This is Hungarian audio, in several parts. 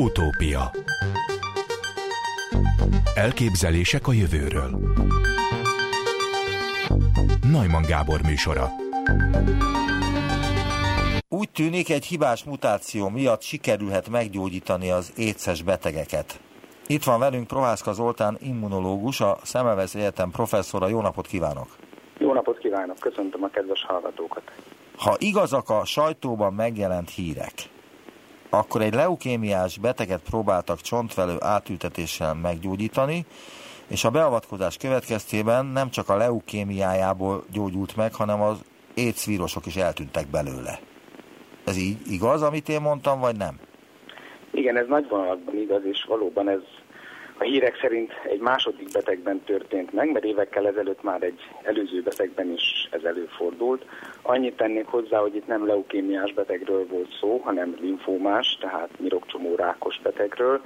Utópia Elképzelések a jövőről Najman Gábor műsora Úgy tűnik, egy hibás mutáció miatt sikerülhet meggyógyítani az éces betegeket. Itt van velünk Prohászka Zoltán, immunológus, a Szemelvesz Egyetem professzora. Jó napot kívánok! Jó napot kívánok, köszöntöm a kedves hallgatókat! Ha igazak a sajtóban megjelent hírek, akkor egy leukémiás beteget próbáltak csontvelő átültetéssel meggyógyítani, és a beavatkozás következtében nem csak a leukémiájából gyógyult meg, hanem az AIDS vírusok is eltűntek belőle. Ez így igaz, amit én mondtam, vagy nem? Igen, ez nagy vonalakban igaz, és valóban ez a hírek szerint egy második betegben történt meg, mert évekkel ezelőtt már egy előző betegben is ez előfordult. Annyit tennék hozzá, hogy itt nem leukémiás betegről volt szó, hanem linfómás, tehát nyirokcsomó rákos betegről,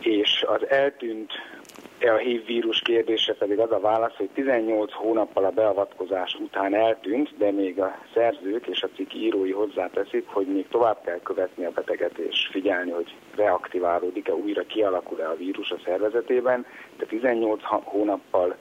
és az eltűnt a HIV vírus kérdése pedig az a válasz, hogy 18 hónappal a beavatkozás után eltűnt, de még a szerzők és a cikk írói hozzáteszik, hogy még tovább kell követni a beteget és figyelni, hogy reaktiválódik-e, újra kialakul-e a vírus a szervezetében, de 18 hónappal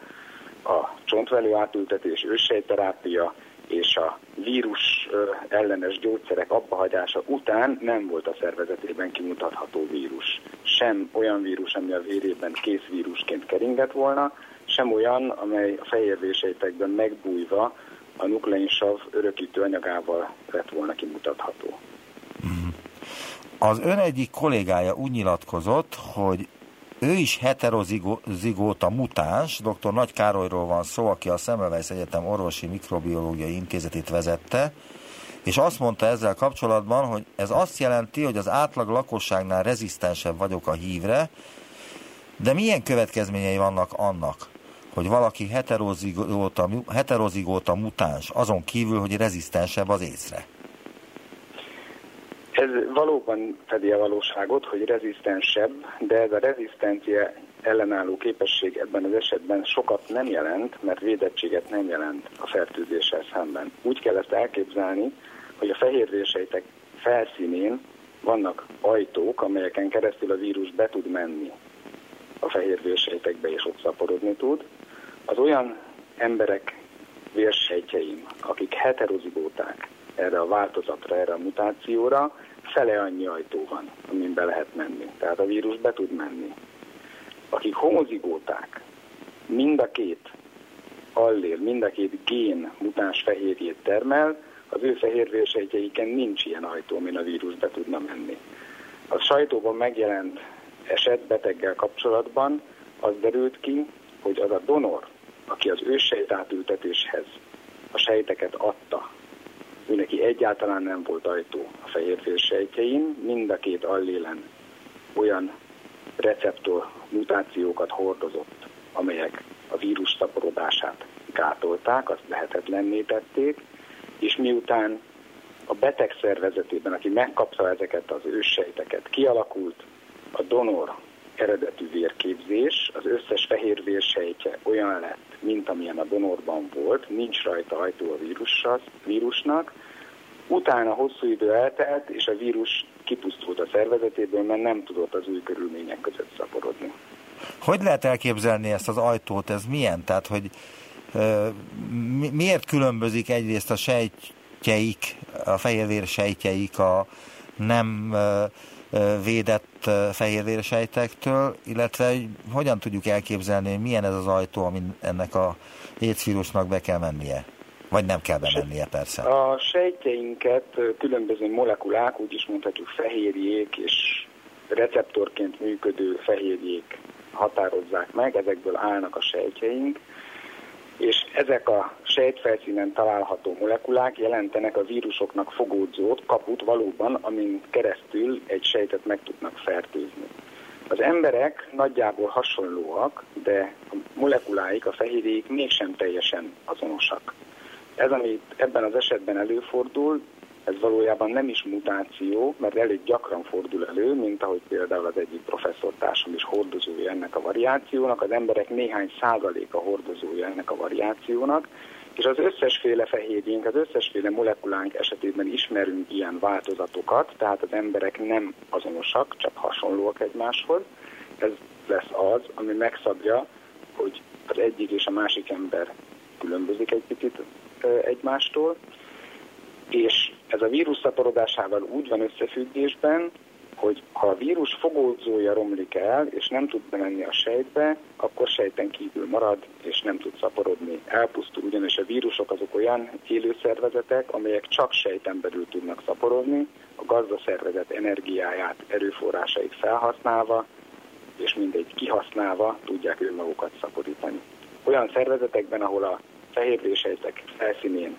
a csontvelő átültetés, őssejterápia és a vírus ellenes gyógyszerek abbahagyása után nem volt a szervezetében kimutatható vírus. Sem olyan vírus, ami a vérében kész vírusként keringett volna, sem olyan, amely a fehérvésejtekben megbújva a nukleinsav örökítő anyagával lett volna kimutatható. Az ön egyik kollégája úgy nyilatkozott, hogy ő is heterozigóta mutáns, dr. Nagy Károlyról van szó, aki a Szemmelweis Egyetem Orvosi Mikrobiológiai Intézetét vezette, és azt mondta ezzel kapcsolatban, hogy ez azt jelenti, hogy az átlag lakosságnál rezisztensebb vagyok a hívre, de milyen következményei vannak annak, hogy valaki heterozigóta, heterozigóta mutáns, azon kívül, hogy rezisztensebb az észre? Ez valóban fedi a valóságot, hogy rezisztensebb, de ez a rezisztencia ellenálló képesség ebben az esetben sokat nem jelent, mert védettséget nem jelent a fertőzéssel szemben. Úgy kell ezt elképzelni, hogy a fehérvérsejtek felszínén vannak ajtók, amelyeken keresztül a vírus be tud menni a fehérvérsejtekbe és ott szaporodni tud. Az olyan emberek vérsejtjeim, akik heterozigóták erre a változatra, erre a mutációra, fele annyi ajtó van, amin be lehet menni. Tehát a vírus be tud menni. Akik homozigóták, mind a két allél, mind a két gén mutáns fehérjét termel, az ő fehérvérsejtjeiken nincs ilyen ajtó, amin a vírus be tudna menni. A sajtóban megjelent eset beteggel kapcsolatban az derült ki, hogy az a donor, aki az őssejtátültetéshez a sejteket adta, ő neki egyáltalán nem volt ajtó a fehérvérsejtjein, mind a két allélen olyan receptor mutációkat hordozott, amelyek a vírus szaporodását gátolták, azt lehetetlenné tették, és miután a beteg szervezetében, aki megkapta ezeket az őssejteket, kialakult a donor eredetű vérképzés, az összes fehér vérsejtje olyan lett, mint amilyen a donorban volt, nincs rajta ajtó a vírussal, vírusnak, utána hosszú idő eltelt, és a vírus kipusztult a szervezetéből, mert nem tudott az új körülmények között szaporodni. Hogy lehet elképzelni ezt az ajtót? Ez milyen? Tehát, hogy miért különbözik egyrészt a sejtjeik, a fehérvér sejtjeik a nem védett fehérvérsejtektől, illetve hogyan tudjuk elképzelni, hogy milyen ez az ajtó, amin ennek a hétszvírusnak be kell mennie? Vagy nem kell bemennie persze? A sejtjeinket különböző molekulák, úgy is mondhatjuk fehérjék és receptorként működő fehérjék határozzák meg, ezekből állnak a sejtjeink, és ezek a sejtfelszínen található molekulák jelentenek a vírusoknak fogódzót, kaput valóban, amin keresztül egy sejtet meg tudnak fertőzni. Az emberek nagyjából hasonlóak, de a molekuláik, a fehérjék mégsem teljesen azonosak. Ez, ami ebben az esetben előfordul, ez valójában nem is mutáció, mert elég gyakran fordul elő, mint ahogy például az egyik professzortársam is hordozója ennek a variációnak, az emberek néhány százaléka hordozója ennek a variációnak, És az összesféle fehérjénk, az összesféle molekulánk esetében ismerünk ilyen változatokat, tehát az emberek nem azonosak, csak hasonlóak egymáshoz. Ez lesz az, ami megszabja, hogy az egyik és a másik ember különbözik egy picit egymástól, és ez a vírus szaporodásával úgy van összefüggésben, hogy ha a vírus fogódzója romlik el, és nem tud bemenni a sejtbe, akkor sejten kívül marad, és nem tud szaporodni. Elpusztul, ugyanis a vírusok azok olyan élőszervezetek, amelyek csak sejten belül tudnak szaporodni, a gazdaszervezet energiáját, erőforrásait felhasználva, és mindegy kihasználva tudják önmagukat szaporítani. Olyan szervezetekben, ahol a fehérvésejtek felszínén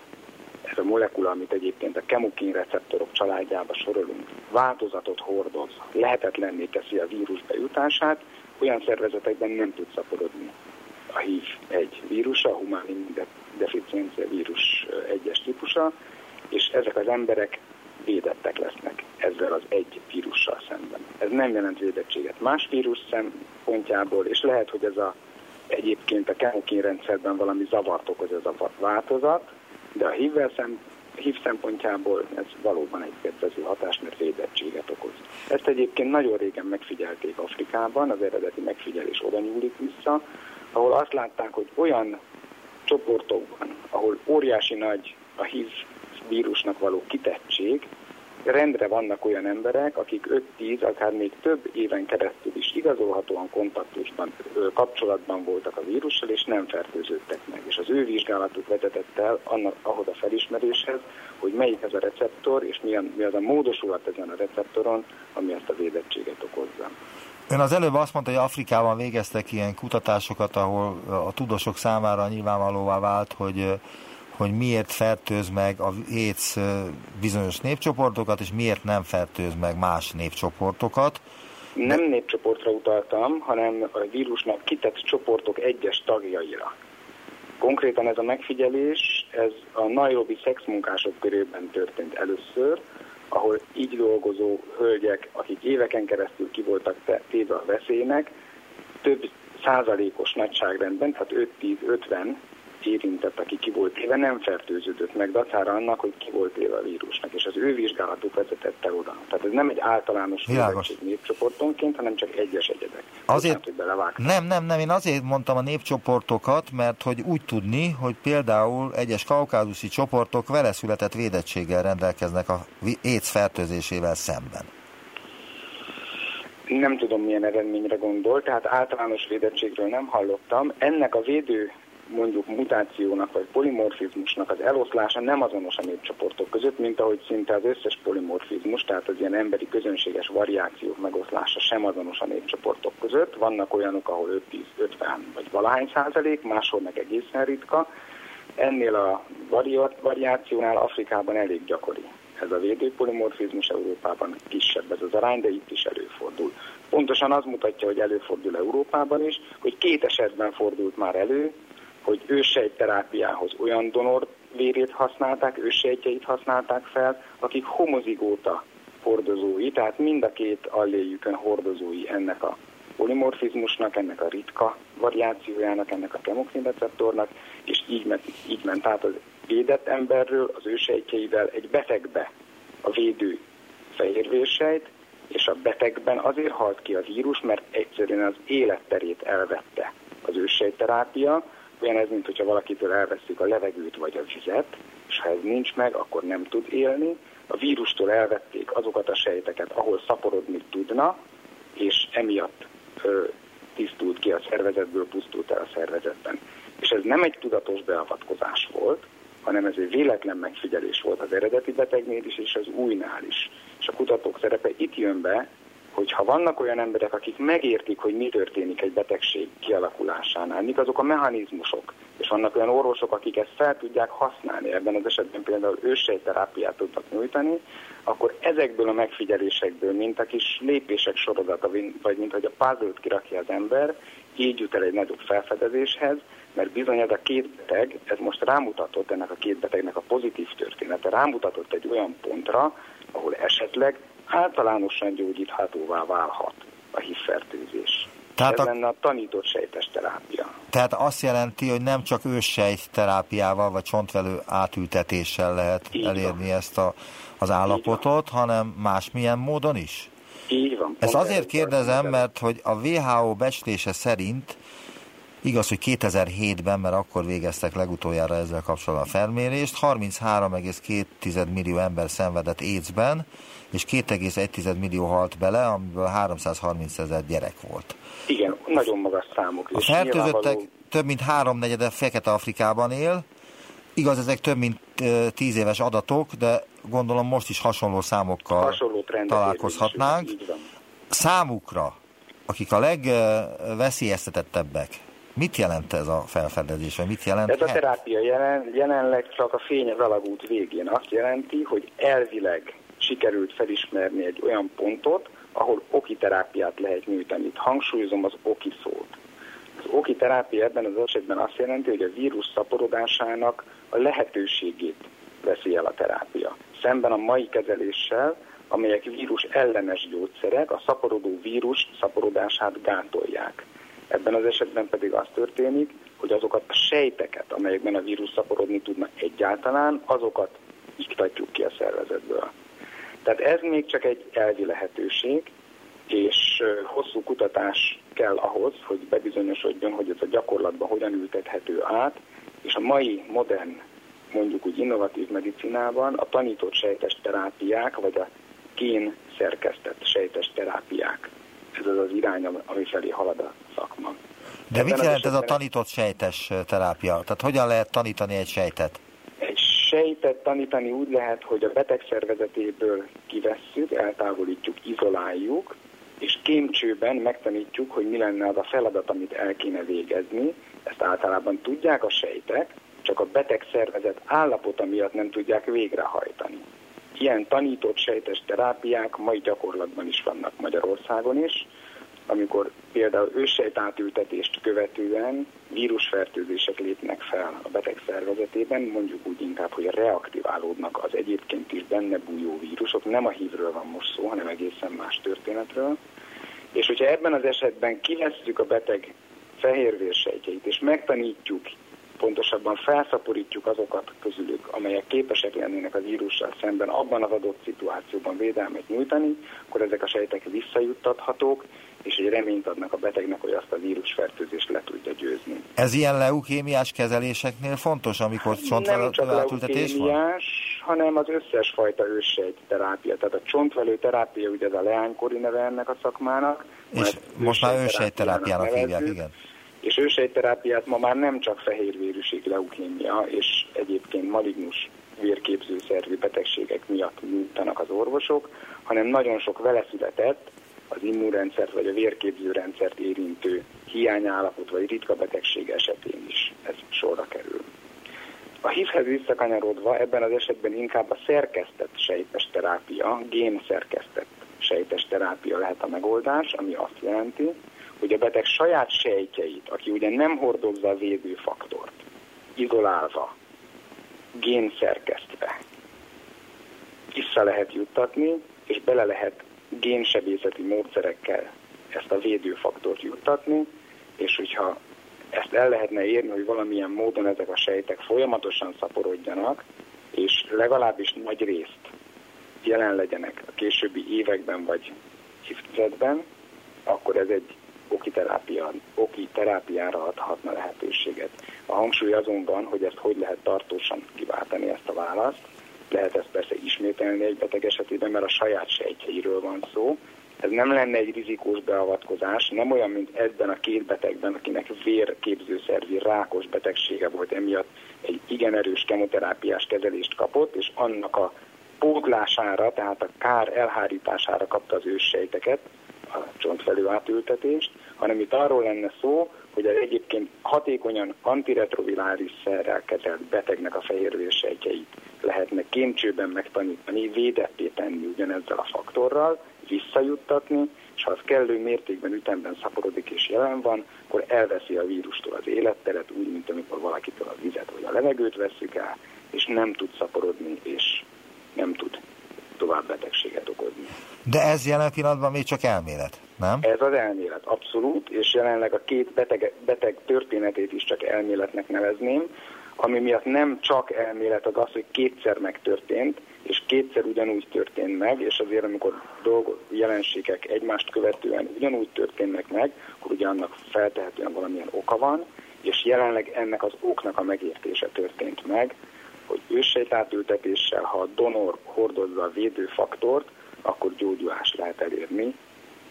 ez a molekula, amit egyébként a kemokin receptorok családjába sorolunk, változatot hordoz, lehetetlenné teszi a vírus bejutását, olyan szervezetekben nem tud szaporodni. A HIV egy vírusa, a humán deficiencia vírus egyes típusa, és ezek az emberek védettek lesznek ezzel az egy vírussal szemben. Ez nem jelent védettséget más vírus szempontjából, és lehet, hogy ez a egyébként a kemokin rendszerben valami zavart okoz ez a változat, de a HIV, szem, HIV szempontjából ez valóban egy kedvező hatás, mert védettséget okoz. Ezt egyébként nagyon régen megfigyelték Afrikában, az eredeti megfigyelés oda nyúlik vissza, ahol azt látták, hogy olyan csoportokban, ahol óriási nagy a HIV vírusnak való kitettség, rendre vannak olyan emberek, akik 5-10, akár még több éven keresztül is igazolhatóan kontaktusban, kapcsolatban voltak a vírussal, és nem fertőződtek meg. És az ő vizsgálatuk vezetett el annak, ahhoz a felismeréshez, hogy melyik ez a receptor, és mi, a, mi az a módosulat ezen a receptoron, ami ezt a védettséget okozza. Ön az előbb azt mondta, hogy Afrikában végeztek ilyen kutatásokat, ahol a tudósok számára nyilvánvalóvá vált, hogy hogy miért fertőz meg a AIDS bizonyos népcsoportokat, és miért nem fertőz meg más népcsoportokat. Nem népcsoportra utaltam, hanem a vírusnak kitett csoportok egyes tagjaira. Konkrétan ez a megfigyelés, ez a Nairobi szexmunkások körében történt először, ahol így dolgozó hölgyek, akik éveken keresztül ki voltak téve a veszélynek, több százalékos nagyságrendben, tehát 5-10-50 érintett, aki ki volt éve, nem fertőződött meg dacára annak, hogy ki volt éve a vírusnak, és az ő vizsgálatuk vezetette oda. Tehát ez nem egy általános védettség népcsoportonként, hanem csak egyes egyedek. Azért, hogy nem, nem, nem, én azért mondtam a népcsoportokat, mert hogy úgy tudni, hogy például egyes kaukázusi csoportok vele született védettséggel rendelkeznek a AIDS fertőzésével szemben. Nem tudom, milyen eredményre gondol, tehát általános védettségről nem hallottam. Ennek a védő mondjuk mutációnak vagy polimorfizmusnak az eloszlása nem azonos a népcsoportok között, mint ahogy szinte az összes polimorfizmus, tehát az ilyen emberi közönséges variációk megoszlása sem azonos a népcsoportok között. Vannak olyanok, ahol 5-10, 50 vagy valahány százalék, máshol meg egészen ritka. Ennél a variációnál Afrikában elég gyakori. Ez a védőpolimorfizmus Európában kisebb ez az arány, de itt is előfordul. Pontosan az mutatja, hogy előfordul Európában is, hogy két esetben fordult már elő, hogy ősejterápiához olyan donor vérét használták, ősejtjeit használták fel, akik homozigóta hordozói, tehát mind a két alléjükön hordozói ennek a polimorfizmusnak, ennek a ritka variációjának, ennek a receptornak, és így ment, így ment. Át az védett emberről az ősejtjeivel egy betegbe a védő fehérvérsejt, és a betegben azért halt ki a vírus, mert egyszerűen az életterét elvette az ősejterápia, olyan ez, mint hogyha valakitől elveszük a levegőt vagy a vizet, és ha ez nincs meg, akkor nem tud élni. A vírustól elvették azokat a sejteket, ahol szaporodni tudna, és emiatt ö, tisztult ki a szervezetből, pusztult el a szervezetben. És ez nem egy tudatos beavatkozás volt, hanem ez egy véletlen megfigyelés volt az eredeti betegnél is, és az újnál is. És a kutatók szerepe itt jön be, hogy ha vannak olyan emberek, akik megértik, hogy mi történik egy betegség kialakulásánál, mik azok a mechanizmusok, és vannak olyan orvosok, akik ezt fel tudják használni, ebben az esetben például őssejterápiát tudnak nyújtani, akkor ezekből a megfigyelésekből, mint a kis lépések sorozata, vagy mint hogy a puzzle kirakja az ember, így jut el egy nagyobb felfedezéshez, mert bizony ez a két beteg, ez most rámutatott ennek a két betegnek a pozitív története, rámutatott egy olyan pontra, ahol esetleg általánosan gyógyíthatóvá válhat a hívfertőzés. Tehát ez a... lenne a tanított sejtes terápia. Tehát azt jelenti, hogy nem csak őssejt terápiával vagy csontvelő átültetéssel lehet Így elérni van. ezt a, az állapotot, hanem másmilyen módon is? Így van. Ezt azért kérdezem, mert hogy a WHO becslése szerint Igaz, hogy 2007-ben, mert akkor végeztek legutoljára ezzel kapcsolatban a felmérést, 33,2 millió ember szenvedett AIDS-ben, és 2,1 millió halt bele, amiből 330 ezer gyerek volt. Igen, nagyon magas számok. A fertőzöttek nyilvánvaló... több mint háromnegyede Fekete-Afrikában él, Igaz, ezek több mint tíz éves adatok, de gondolom most is hasonló számokkal hasonló találkozhatnánk. Számukra, akik a legveszélyeztetettebbek, Mit jelent ez a felfedezés, vagy mit jelent? Ez a terápia jelen, jelenleg csak a fény az alagút végén azt jelenti, hogy elvileg sikerült felismerni egy olyan pontot, ahol oki terápiát lehet nyújtani. Itt hangsúlyozom az oki szót. Az oki terápia ebben az esetben azt jelenti, hogy a vírus szaporodásának a lehetőségét veszi el a terápia. Szemben a mai kezeléssel, amelyek vírus ellenes gyógyszerek, a szaporodó vírus szaporodását gátolják. Ebben az esetben pedig az történik, hogy azokat a sejteket, amelyekben a vírus szaporodni tudna egyáltalán, azokat iktatjuk ki a szervezetből. Tehát ez még csak egy elvi lehetőség, és hosszú kutatás kell ahhoz, hogy bebizonyosodjon, hogy ez a gyakorlatban hogyan ültethető át, és a mai modern, mondjuk úgy innovatív medicinában a tanított sejtes terápiák, vagy a gén szerkesztett sejtes terápiák ez az az irány, ami felé halad a szakma. De Ebben mit jelent ez a tanított sejtes terápia? Tehát hogyan lehet tanítani egy sejtet? Egy sejtet tanítani úgy lehet, hogy a beteg szervezetéből kivesszük, eltávolítjuk, izoláljuk, és kémcsőben megtanítjuk, hogy mi lenne az a feladat, amit el kéne végezni. Ezt általában tudják a sejtek, csak a beteg szervezet állapota miatt nem tudják végrehajtani. Ilyen tanított sejtes terápiák mai gyakorlatban is vannak Magyarországon is, amikor például őssejt átültetést követően vírusfertőzések lépnek fel a beteg szervezetében, mondjuk úgy inkább, hogy reaktiválódnak az egyébként is benne bújó vírusok, nem a hívről van most szó, hanem egészen más történetről. És hogyha ebben az esetben kivesszük a beteg fehérvérsejtjeit, és megtanítjuk pontosabban felszaporítjuk azokat közülük, amelyek képesek lennének a vírussal szemben abban az adott szituációban védelmet nyújtani, akkor ezek a sejtek visszajuttathatók, és egy reményt adnak a betegnek, hogy azt a vírusfertőzést le tudja győzni. Ez ilyen leukémiás kezeléseknél fontos, amikor csontvelő átültetés van? hanem az összes fajta őssejt terápia. Tehát a csontvelő terápia, ugye ez a leánykori neve ennek a szakmának. És most már őssejt terápiának hívják, igen. És ősejterápiát ma már nem csak fehérvérűség leukémia és egyébként malignus vérképzőszervi betegségek miatt nyújtanak az orvosok, hanem nagyon sok vele született, az immunrendszert vagy a vérképzőrendszert érintő hiányállapot vagy ritka betegség esetén is ez sorra kerül. A HIV-hez visszakanyarodva ebben az esetben inkább a szerkesztett sejtes terápia, gén szerkesztett sejtes terápia lehet a megoldás, ami azt jelenti, hogy a beteg saját sejtjeit, aki ugye nem hordozza a védőfaktort, izolálva, génszerkesztve, vissza lehet juttatni, és bele lehet génsebészeti módszerekkel ezt a védőfaktort juttatni, és hogyha ezt el lehetne érni, hogy valamilyen módon ezek a sejtek folyamatosan szaporodjanak, és legalábbis nagy részt jelen legyenek a későbbi években vagy évtizedben, akkor ez egy oki, terápia, oki terápiára adhatna lehetőséget. A hangsúly azonban, hogy ezt hogy lehet tartósan kiváltani ezt a választ, lehet ezt persze ismételni egy beteg esetében, mert a saját sejtjeiről van szó. Ez nem lenne egy rizikós beavatkozás, nem olyan, mint ebben a két betegben, akinek vérképzőszervi rákos betegsége volt, emiatt egy igen erős kemoterápiás kezelést kapott, és annak a pótlására, tehát a kár elhárítására kapta az őssejteket, a csontfelő átültetést, hanem itt arról lenne szó, hogy az egyébként hatékonyan antiretrovirális szerrel kezelt betegnek a fehérvérsejtjeit lehetne kémcsőben megtanítani, védetté tenni ugyanezzel a faktorral, visszajuttatni, és ha az kellő mértékben ütemben szaporodik és jelen van, akkor elveszi a vírustól az életteret, úgy, mint amikor valakitől a vizet vagy a levegőt veszük el, és nem tud szaporodni, és nem tud tovább betegséget okozni. De ez jelen pillanatban még csak elmélet nem? Ez az elmélet, abszolút, és jelenleg a két beteg, beteg történetét is csak elméletnek nevezném, ami miatt nem csak elmélet az az, hogy kétszer megtörtént, és kétszer ugyanúgy történt meg, és azért amikor dolgok, jelenségek egymást követően ugyanúgy történnek meg, akkor ugye annak feltehetően valamilyen oka van, és jelenleg ennek az oknak a megértése történt meg, hogy ősejtátültetéssel, ha a donor hordozza a védőfaktort, akkor gyógyulás lehet elérni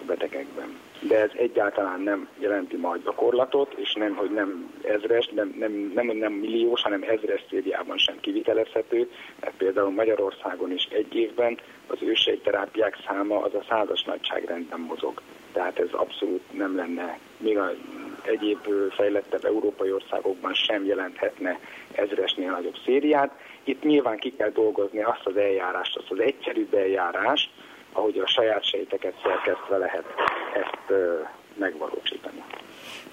a betegekben. De ez egyáltalán nem jelenti majd gyakorlatot, és nem, hogy nem ezres, nem, nem, nem, nem milliós, hanem ezres szériában sem kivitelezhető, mert például Magyarországon is egy évben az ősejterápiák száma az a százas nagyságrendben mozog. Tehát ez abszolút nem lenne, még a egyéb fejlettebb európai országokban sem jelenthetne ezresnél nagyobb szériát. Itt nyilván ki kell dolgozni azt az eljárást, azt az egyszerűbb eljárást, ahogy a saját sejteket szerkesztve lehet ezt megvalósítani.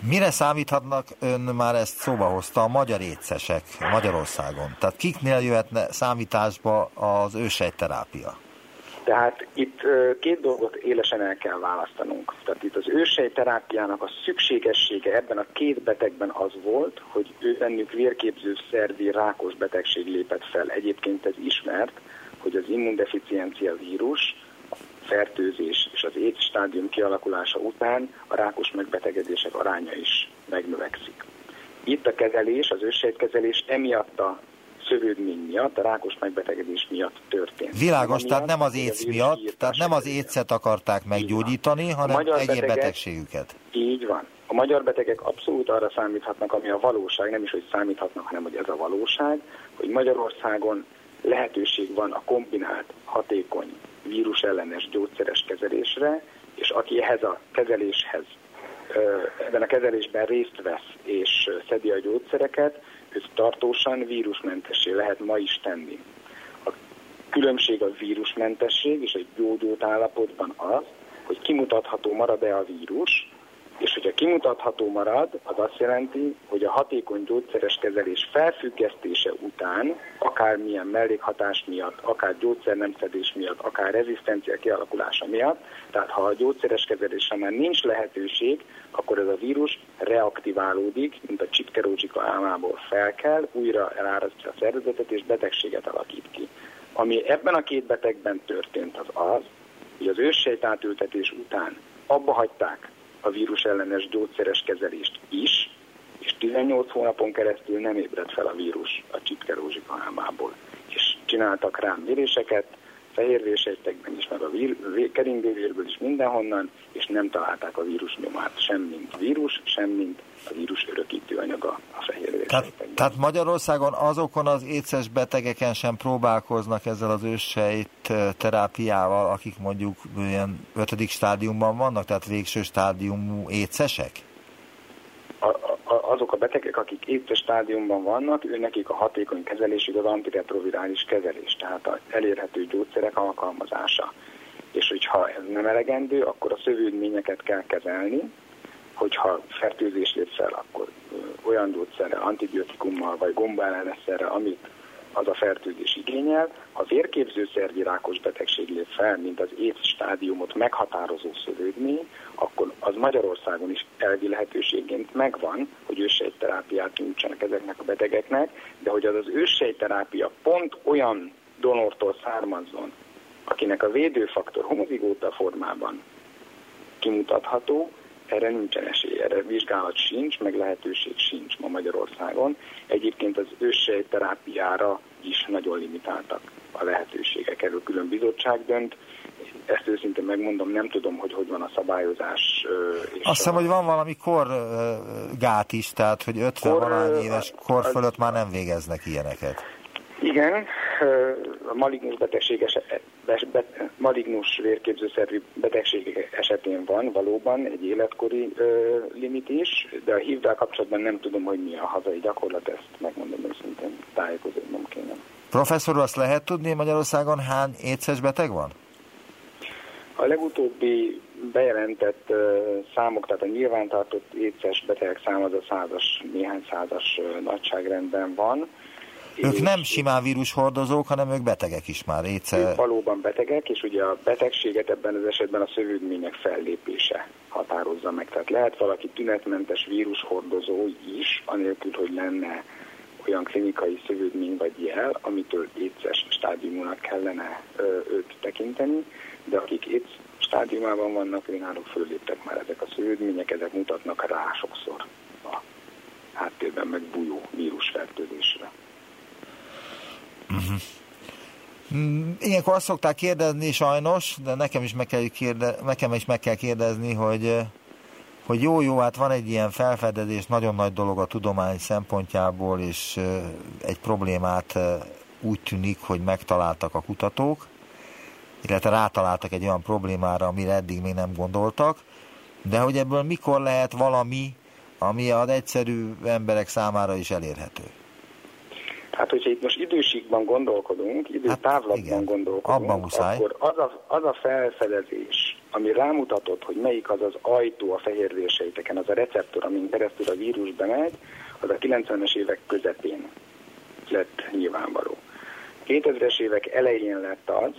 Mire számíthatnak, ön már ezt szóba hozta, a magyar étszesek Magyarországon? Tehát kiknél jöhetne számításba az ősejterápia? Tehát itt két dolgot élesen el kell választanunk. Tehát itt az ősejterápiának a szükségessége ebben a két betegben az volt, hogy ő bennük vérképző szervi rákos betegség lépett fel. Egyébként ez ismert, hogy az immundeficiencia vírus fertőzés és az AIDS stádium kialakulása után a rákos megbetegedések aránya is megnövekszik. Itt a kezelés, az őssejtkezelés emiatt a szövődmény miatt, a rákos megbetegedés miatt történt. Világos, tehát nem az éc miatt, tehát nem az écet akarták meggyógyítani, hanem egyéb betegek, betegségüket. Így van. A magyar betegek abszolút arra számíthatnak, ami a valóság, nem is, hogy számíthatnak, hanem hogy ez a valóság, hogy Magyarországon lehetőség van a kombinált, hatékony vírusellenes gyógyszeres kezelésre, és aki ehhez a kezeléshez, ebben a kezelésben részt vesz és szedi a gyógyszereket, őt tartósan vírusmentessé lehet ma is tenni. A különbség a vírusmentesség és egy gyógyult állapotban az, hogy kimutatható marad-e a vírus, és hogyha kimutatható marad, az azt jelenti, hogy a hatékony gyógyszeres kezelés felfüggesztése után, akármilyen mellékhatás miatt, akár gyógyszernemszedés miatt, akár rezisztencia kialakulása miatt, tehát ha a gyógyszeres kezelésre már nincs lehetőség, akkor ez a vírus reaktiválódik, mint a csipkerócsika álmából felkel, újra elárasztja a szervezetet és betegséget alakít ki. Ami ebben a két betegben történt az az, hogy az őssejtátültetés után abba hagyták a vírus ellenes gyógyszeres kezelést is, és 18 hónapon keresztül nem ébredt fel a vírus a csipkerózsika álmából. És csináltak rám méréseket, fehérvérsejtekben is, meg a vír, keringővérből is mindenhonnan, és nem találták a vírus nyomát, sem mint vírus, sem mint a vírus örökítő anyaga a fehérvérsejtekben. Tehát, tehát Magyarországon azokon az éces betegeken sem próbálkoznak ezzel az őssejt terápiával, akik mondjuk ilyen ötödik stádiumban vannak, tehát végső stádiumú écesek? Azok a betegek, akik étes stádiumban vannak, ő nekik a hatékony kezelésük az antiretrovirális kezelés, tehát az elérhető gyógyszerek alkalmazása. És hogyha ez nem elegendő, akkor a szövődményeket kell kezelni, hogyha fertőzés lép fel, akkor olyan gyógyszerrel, antibiotikummal vagy gombaellenesszerrel, amit az a fertőzés igényel. Ha vérképzőszervi rákos betegség lép fel, mint az AIDS stádiumot meghatározó szövődmény, akkor az Magyarországon is elvi lehetőségként megvan, hogy őssejterápiát nyújtsanak ezeknek a betegeknek, de hogy az az őssejterápia pont olyan donortól származzon, akinek a védőfaktor homozigóta formában kimutatható, erre nincsen esély, erre vizsgálat sincs, meg lehetőség sincs ma Magyarországon. Egyébként az őssejterápiára is nagyon limitáltak a lehetőségek. Erről külön bizottság dönt, ezt őszintén megmondom, nem tudom, hogy hogy van a szabályozás. És Azt hiszem, a... hogy van valami korgát is, tehát hogy 50 kor, éves kor fölött már nem végeznek ilyeneket. Igen, a malignus betegség eset, malignus vérképzőszervi betegségek esetén van valóban egy életkori ö, limit is, de a hívdál kapcsolatban nem tudom, hogy mi a hazai gyakorlat, ezt megmondom őszintén, tájékozódnom kéne. Professzor, azt lehet tudni Magyarországon hány étszes beteg van? A legutóbbi bejelentett uh, számok, tehát a nyilvántartott étszes betegek száma az a százas, néhány százas uh, nagyságrendben van. Ők nem simán vírushordozók, hanem ők betegek is már. Éce... Ők valóban betegek, és ugye a betegséget ebben az esetben a szövődmények fellépése határozza meg. Tehát lehet valaki tünetmentes vírushordozó is, anélkül, hogy lenne olyan klinikai szövődmény vagy jel, amitől éces stádiumúnak kellene őt tekinteni, de akik éc stádiumában vannak, náluk föléptek már ezek a szövődmények, ezek mutatnak rá sokszor a háttérben megbújó vírusfertőzésre. Uh-huh. Ilyenkor azt szokták kérdezni sajnos, de nekem is meg kell, kérde, nekem is meg kell kérdezni, hogy, hogy jó, jó, hát van egy ilyen felfedezés, nagyon nagy dolog a tudomány szempontjából, és egy problémát úgy tűnik, hogy megtaláltak a kutatók, illetve rátaláltak egy olyan problémára, amire eddig még nem gondoltak, de hogy ebből mikor lehet valami, ami az egyszerű emberek számára is elérhető? Hát, hogyha itt most időségben gondolkodunk, időtávlatban hát, gondolkodunk, muszáj. akkor az a, az a felfedezés, ami rámutatott, hogy melyik az az ajtó a fehérvérsejteken, az a receptor, amin keresztül a vírus bemegy, az a 90-es évek közepén lett nyilvánvaló. 2000-es évek elején lett az,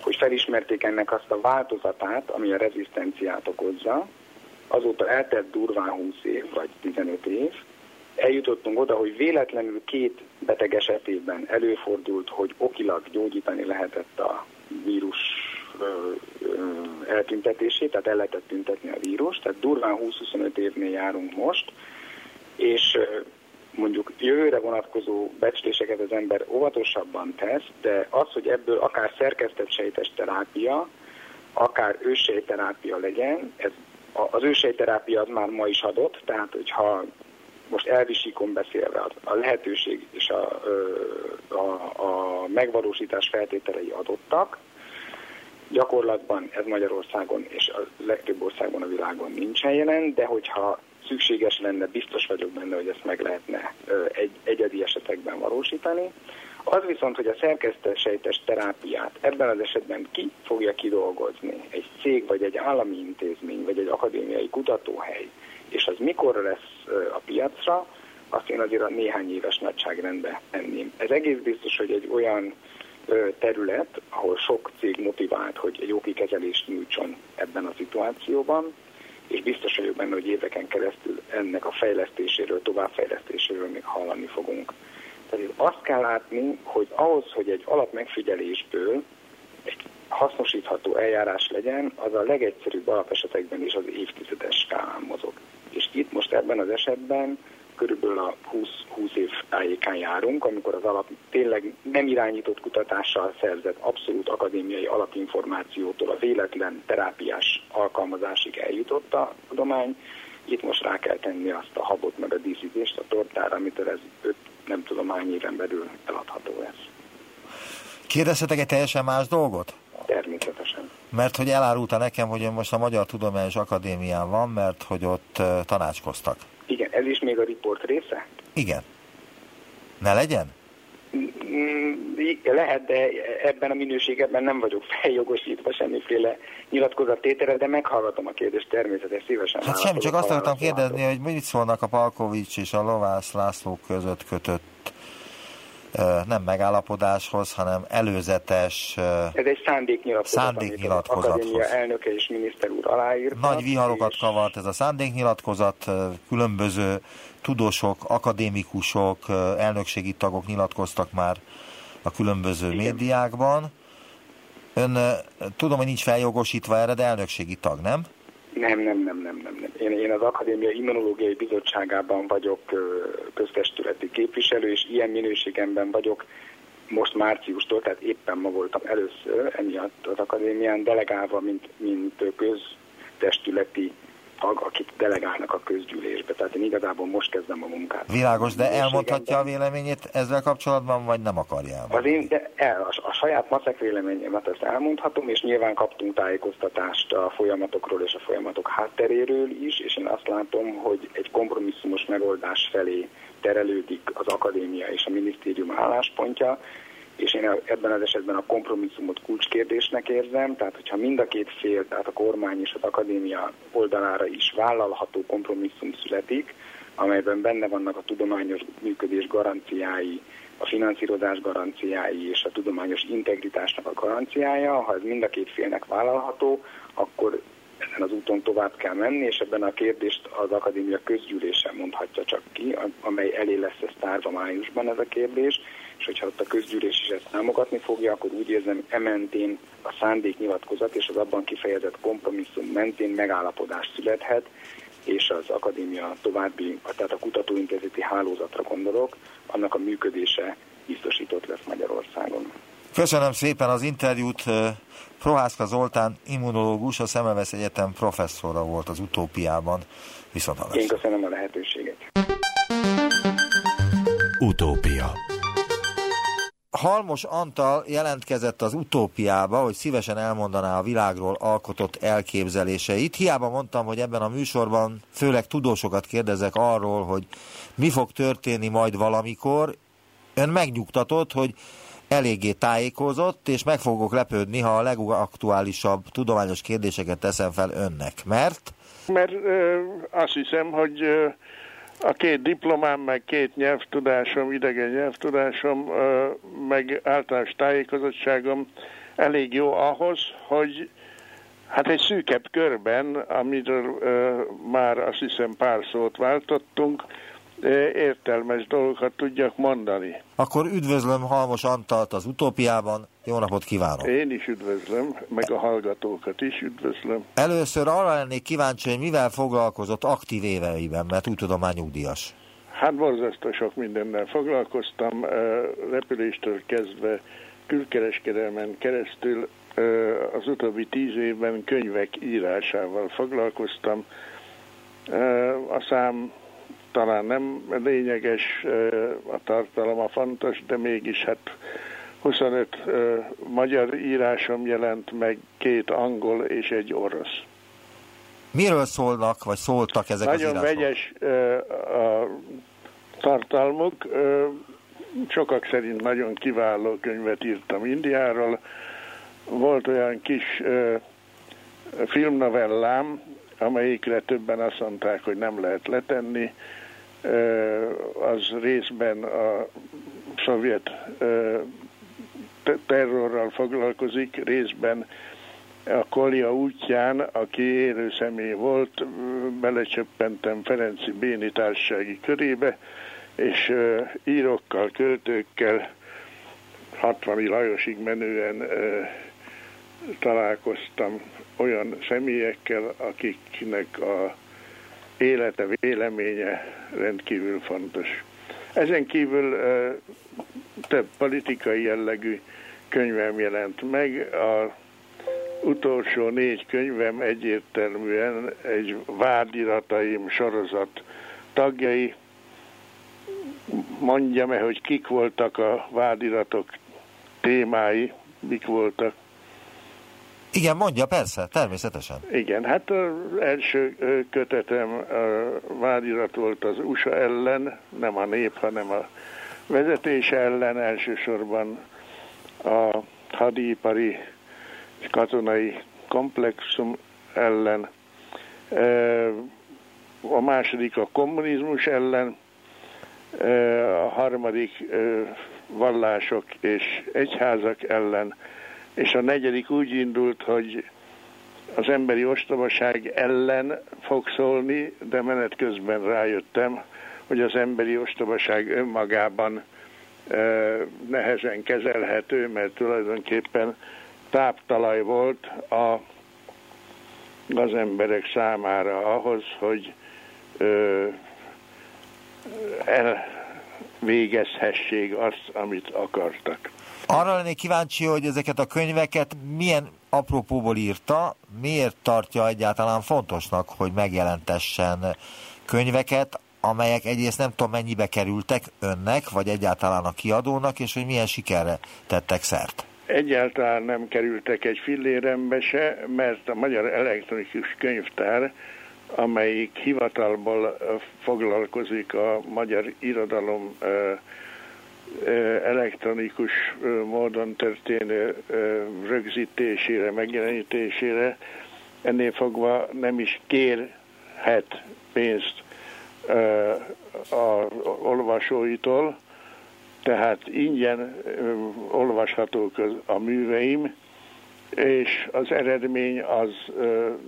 hogy felismerték ennek azt a változatát, ami a rezisztenciát okozza, azóta eltelt durván 20 év, vagy 15 év, eljutottunk oda, hogy véletlenül két beteg esetében előfordult, hogy okilag gyógyítani lehetett a vírus eltüntetését, tehát el lehetett tüntetni a vírus, tehát durván 20-25 évnél járunk most, és mondjuk jövőre vonatkozó becsléseket az ember óvatosabban tesz, de az, hogy ebből akár szerkesztett sejtes terápia, akár ősejterápia legyen, ez, az ősejterápia az már ma is adott, tehát hogyha most elvisíkon beszélve a lehetőség és a, a, a megvalósítás feltételei adottak, gyakorlatban ez Magyarországon és a legtöbb országban a világon nincsen jelen, de hogyha szükséges lenne, biztos vagyok benne, hogy ezt meg lehetne egy, egyedi esetekben valósítani. Az viszont, hogy a szerkesztett sejtes terápiát ebben az esetben ki fogja kidolgozni, egy cég, vagy egy állami intézmény, vagy egy akadémiai kutatóhely, és az mikor lesz a piacra, azt én azért a néhány éves nagyságrendbe tenném. Ez egész biztos, hogy egy olyan terület, ahol sok cég motivált, hogy egy jó kikezelést nyújtson ebben a szituációban, és biztos vagyok benne, hogy éveken keresztül ennek a fejlesztéséről, továbbfejlesztéséről még hallani fogunk. Tehát azt kell látni, hogy ahhoz, hogy egy alapmegfigyelésből egy hasznosítható eljárás legyen, az a legegyszerűbb alapesetekben is az évtizedes skálán mozog. És itt most ebben az esetben körülbelül a 20, 20 év tájékán járunk, amikor az alap tényleg nem irányított kutatással szerzett abszolút akadémiai alapinformációtól a véletlen terápiás alkalmazásig eljutott a tudomány. Itt most rá kell tenni azt a habot meg a díszítést a tortára, amitől ez öt, nem tudom hány éven belül eladható lesz. Kérdezhetek egy teljesen más dolgot? Mert hogy elárulta nekem, hogy ön most a Magyar Tudományos Akadémián van, mert hogy ott tanácskoztak. Igen, ez is még a riport része? Igen. Ne legyen? Mm, lehet, de ebben a minőségben nem vagyok feljogosítva semmiféle nyilatkozattételre, de meghallgatom a kérdést természetesen szívesen. Hát sem, csak azt akartam kérdezni, hogy mit szólnak a Palkovics és a Lovász László között kötött nem megállapodáshoz, hanem előzetes Ez egy szándéknyilatkozat, szándéknyilatkozathoz. Akadémia elnöke és miniszter úr aláírta. Nagy viharokat és... kavart ez a szándéknyilatkozat, különböző tudósok, akadémikusok, elnökségi tagok nyilatkoztak már a különböző Igen. médiákban. Ön tudom, hogy nincs feljogosítva erre, de elnökségi tag, nem? Nem, nem, nem, nem, nem. nem. Én, én az Akadémia Immunológiai Bizottságában vagyok köztestületi képviselő, és ilyen minőségemben vagyok most márciustól, tehát éppen ma voltam először emiatt az akadémián delegálva, mint, mint köztestületi tag, akit delegálnak a közgyűlésbe. Tehát én igazából most kezdem a munkát. Világos, de elmondhatja a véleményét ezzel kapcsolatban, vagy nem akarja Az én, de el, a, a saját maszek véleményemet ezt elmondhatom, és nyilván kaptunk tájékoztatást a folyamatokról és a folyamatok hátteréről is, és én azt látom, hogy egy kompromisszumos megoldás felé terelődik az akadémia és a minisztérium álláspontja, és én ebben az esetben a kompromisszumot kulcskérdésnek érzem, tehát hogyha mind a két fél, tehát a kormány és az akadémia oldalára is vállalható kompromisszum születik, amelyben benne vannak a tudományos működés garanciái, a finanszírozás garanciái és a tudományos integritásnak a garanciája. Ha ez mind a két félnek vállalható, akkor ezen az úton tovább kell menni, és ebben a kérdést az akadémia közgyűlésen mondhatja csak ki, amely elé lesz ez tárva májusban ez a kérdés, és hogyha ott a közgyűlés is ezt támogatni fogja, akkor úgy érzem, ementén a szándéknyilatkozat és az abban kifejezett kompromisszum mentén megállapodás születhet, és az akadémia további, tehát a kutatóintézeti hálózatra gondolok, annak a működése biztosított lesz Magyarországon. Köszönöm szépen az interjút. Prohászka Zoltán, immunológus, a Szemelvesz Egyetem professzora volt az utópiában. Viszont Én köszönöm a lehetőséget. Utópia Halmos Antal jelentkezett az utópiába, hogy szívesen elmondaná a világról alkotott elképzeléseit. Hiába mondtam, hogy ebben a műsorban főleg tudósokat kérdezek arról, hogy mi fog történni majd valamikor. Ön megnyugtatott, hogy eléggé tájékozott, és meg fogok lepődni, ha a legaktuálisabb tudományos kérdéseket teszem fel önnek. Mert? Mert ö, azt hiszem, hogy ö, a két diplomám, meg két nyelvtudásom, idegen nyelvtudásom, meg általános tájékozottságom elég jó ahhoz, hogy hát egy szűkebb körben, amiről már azt hiszem pár szót váltottunk, értelmes dolgokat tudjak mondani. Akkor üdvözlöm Halmos Antalt az utópiában, jó napot kívánok! Én is üdvözlöm, meg a hallgatókat is üdvözlöm. Először arra lennék kíváncsi, hogy mivel foglalkozott aktív éveiben, mert úgy tudom már nyugdíjas. Hát borzasztó sok mindennel foglalkoztam, repüléstől kezdve külkereskedelmen keresztül az utóbbi tíz évben könyvek írásával foglalkoztam. A szám talán nem lényeges, a tartalom a fontos, de mégis hát 25 magyar írásom jelent meg, két angol és egy orosz. Miről szólnak, vagy szóltak ezek Nagyon az írások? vegyes a tartalmuk. Sokak szerint nagyon kiváló könyvet írtam Indiáról. Volt olyan kis filmnovellám, amelyikre többen azt mondták, hogy nem lehet letenni az részben a szovjet terrorral foglalkozik, részben a Kolja útján, aki élő személy volt, belecsöppentem Ferenci Béni társasági körébe, és írókkal, költőkkel 60 Lajosig menően találkoztam olyan személyekkel, akiknek a élete, véleménye rendkívül fontos. Ezen kívül több politikai jellegű könyvem jelent meg. A utolsó négy könyvem egyértelműen egy vádirataim sorozat tagjai. Mondjam-e, hogy kik voltak a vádiratok témái, mik voltak? Igen, mondja, persze, természetesen. Igen, hát első kötetem vádirat volt az USA ellen, nem a nép, hanem a vezetés ellen, elsősorban a hadipari és katonai komplexum ellen, a második a kommunizmus ellen, a harmadik vallások és egyházak ellen, és a negyedik úgy indult, hogy az emberi ostobaság ellen fog szólni, de menet közben rájöttem, hogy az emberi ostobaság önmagában nehezen kezelhető, mert tulajdonképpen táptalaj volt a, az emberek számára ahhoz, hogy ö, elvégezhessék azt, amit akartak. Arra lennék kíváncsi, hogy ezeket a könyveket milyen apropóból írta, miért tartja egyáltalán fontosnak, hogy megjelentessen könyveket, amelyek egyrészt nem tudom mennyibe kerültek önnek, vagy egyáltalán a kiadónak, és hogy milyen sikerre tettek szert. Egyáltalán nem kerültek egy fillérembe se, mert a Magyar Elektronikus Könyvtár, amelyik hivatalból foglalkozik a magyar irodalom elektronikus módon történő rögzítésére, megjelenítésére, ennél fogva nem is kérhet pénzt a olvasóitól, tehát ingyen olvashatók a műveim, és az eredmény az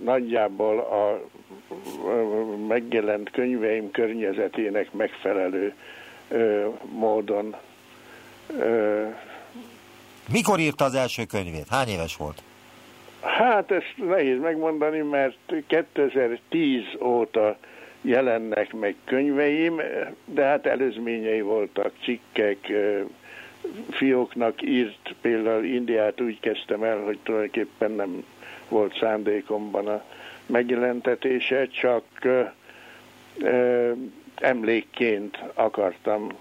nagyjából a megjelent könyveim környezetének megfelelő módon. Mikor írta az első könyvét? Hány éves volt? Hát ezt nehéz megmondani, mert 2010 óta jelennek meg könyveim, de hát előzményei voltak, cikkek, fióknak írt, például Indiát úgy kezdtem el, hogy tulajdonképpen nem volt szándékomban a megjelentetése, csak emlékként akartam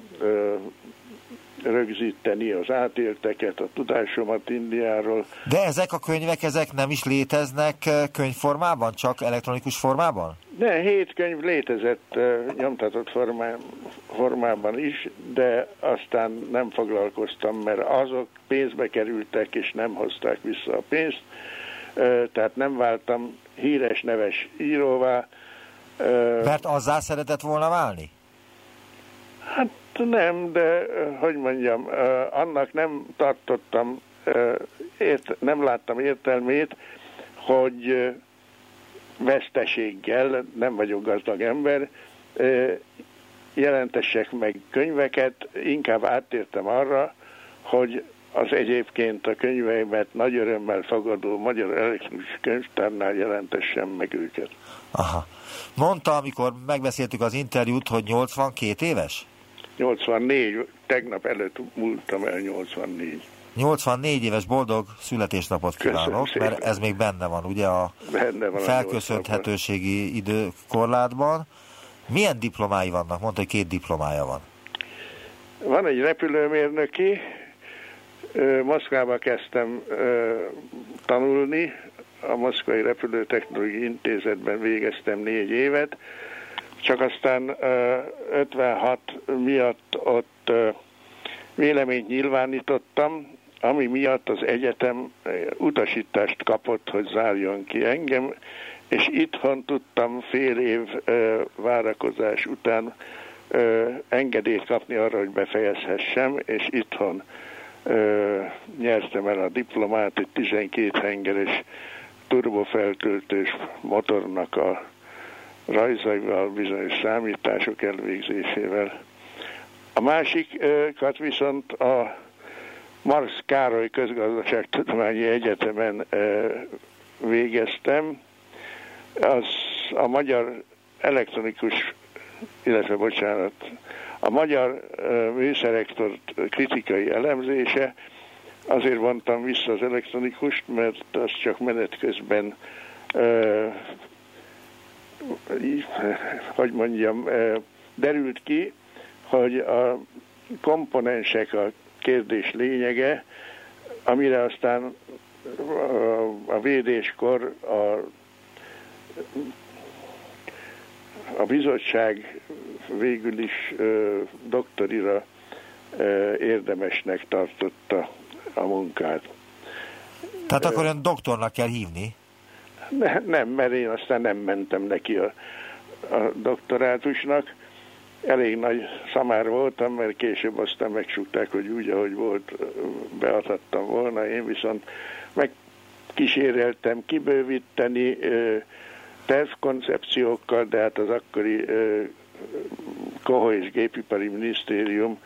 rögzíteni az átélteket, a tudásomat Indiáról. De ezek a könyvek, ezek nem is léteznek könyvformában, csak elektronikus formában? De hét könyv létezett uh, nyomtatott formá, formában is, de aztán nem foglalkoztam, mert azok pénzbe kerültek, és nem hozták vissza a pénzt, uh, tehát nem váltam híres, neves íróvá. Mert azzá szeretett volna válni? Hát nem, de hogy mondjam, annak nem tartottam, nem láttam értelmét, hogy veszteséggel, nem vagyok gazdag ember, jelentessek meg könyveket, inkább áttértem arra, hogy az egyébként a könyveimet nagy örömmel fogadó Magyar Elektronikus Könyvtárnál jelentessem meg őket. Aha. Mondta, amikor megbeszéltük az interjút, hogy 82 éves? 84, tegnap előtt múltam el 84. 84 éves boldog születésnapot kívánok, mert ez még benne van, ugye a benne van felköszönhetőségi időkorlátban. Milyen diplomái vannak? Mondta, hogy két diplomája van. Van egy repülőmérnöki, Moszkvába kezdtem tanulni, a Moszkvai Repülőtechnológiai Intézetben végeztem négy évet, csak aztán 56 miatt ott véleményt nyilvánítottam, ami miatt az egyetem utasítást kapott, hogy zárjon ki engem, és itthon tudtam fél év várakozás után engedélyt kapni arra, hogy befejezhessem, és itthon nyertem el a diplomát egy 12 hengeres turbofeltöltős motornak a rajzaival, bizonyos számítások elvégzésével. A másikat viszont a Marx Károly Közgazdaságtudományi Egyetemen végeztem. Az a magyar elektronikus, illetve bocsánat, a magyar műszerektor kritikai elemzése, azért vontam vissza az elektronikust, mert az csak menet közben hogy mondjam, derült ki, hogy a komponensek a kérdés lényege, amire aztán a védéskor a, a bizottság végül is doktorira érdemesnek tartotta a munkát. Tehát akkor ön doktornak kell hívni? Ne, nem, mert én aztán nem mentem neki a, a doktorátusnak. Elég nagy szamár voltam, mert később aztán megsúgták, hogy úgy, ahogy volt, beadhattam volna. Én viszont megkíséreltem kibővíteni tervkoncepciókkal, de hát az akkori Koho és Gépipari Minisztérium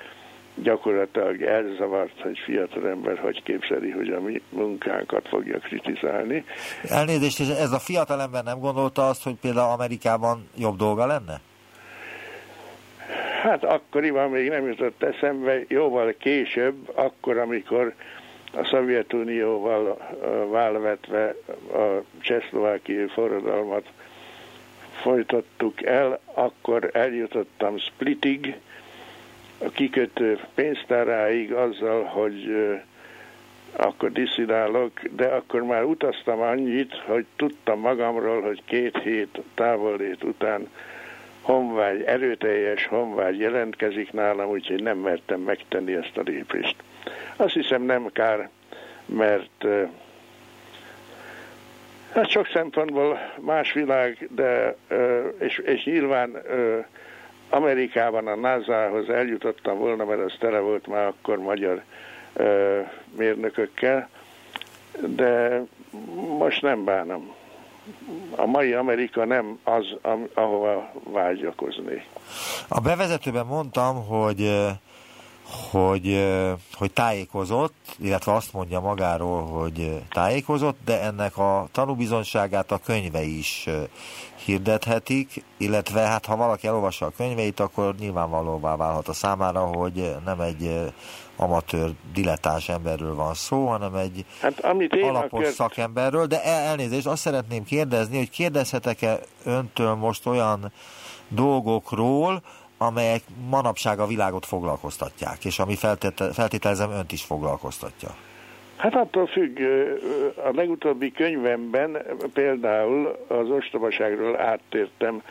gyakorlatilag elzavart, hogy fiatal ember hogy képzeli, hogy a mi munkánkat fogja kritizálni. Elnézést, és ez a fiatal ember nem gondolta azt, hogy például Amerikában jobb dolga lenne? Hát akkoriban még nem jutott eszembe, jóval később, akkor, amikor a Szovjetunióval válvetve a csehszlovákiai forradalmat folytattuk el, akkor eljutottam Splitig, a kikötő pénztáráig azzal, hogy akkor diszidálok, de akkor már utaztam annyit, hogy tudtam magamról, hogy két hét távollét után honvágy, erőteljes honvágy jelentkezik nálam, úgyhogy nem mertem megtenni ezt a lépést. Azt hiszem nem kár, mert hát sok szempontból más világ, de és, és nyilván Amerikában a NASA-hoz eljutottam volna, mert az tele volt már akkor magyar ö, mérnökökkel, de most nem bánom. A mai Amerika nem az, ahova vágyakozni. A bevezetőben mondtam, hogy hogy, hogy tájékozott, illetve azt mondja magáról, hogy tájékozott, de ennek a tanúbizonságát a könyve is hirdethetik, illetve hát ha valaki elolvassa a könyveit, akkor nyilvánvalóvá válhat a számára, hogy nem egy amatőr, dilettáns emberről van szó, hanem egy hát, amit alapos kört... szakemberről, de el, elnézést, azt szeretném kérdezni, hogy kérdezhetek-e öntől most olyan dolgokról, amelyek manapság a világot foglalkoztatják, és ami feltételezem önt is foglalkoztatja. Hát attól függ, a legutóbbi könyvemben például az ostobaságról áttértem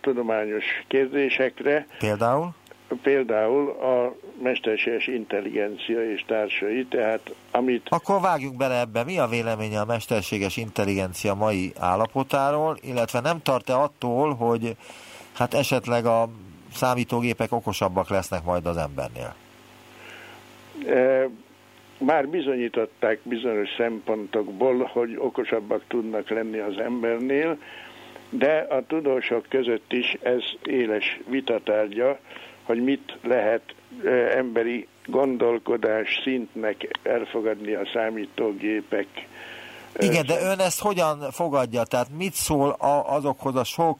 tudományos kérdésekre. Például? Például a mesterséges intelligencia és társai, tehát amit... Akkor vágjunk bele ebbe. Mi a véleménye a mesterséges intelligencia mai állapotáról, illetve nem tart-e attól, hogy hát esetleg a számítógépek okosabbak lesznek majd az embernél? E, már bizonyították bizonyos szempontokból, hogy okosabbak tudnak lenni az embernél, de a tudósok között is ez éles vitatárgya, hogy mit lehet e, emberi gondolkodás szintnek elfogadni a számítógépek. Igen, de ön ezt hogyan fogadja? Tehát mit szól azokhoz a sok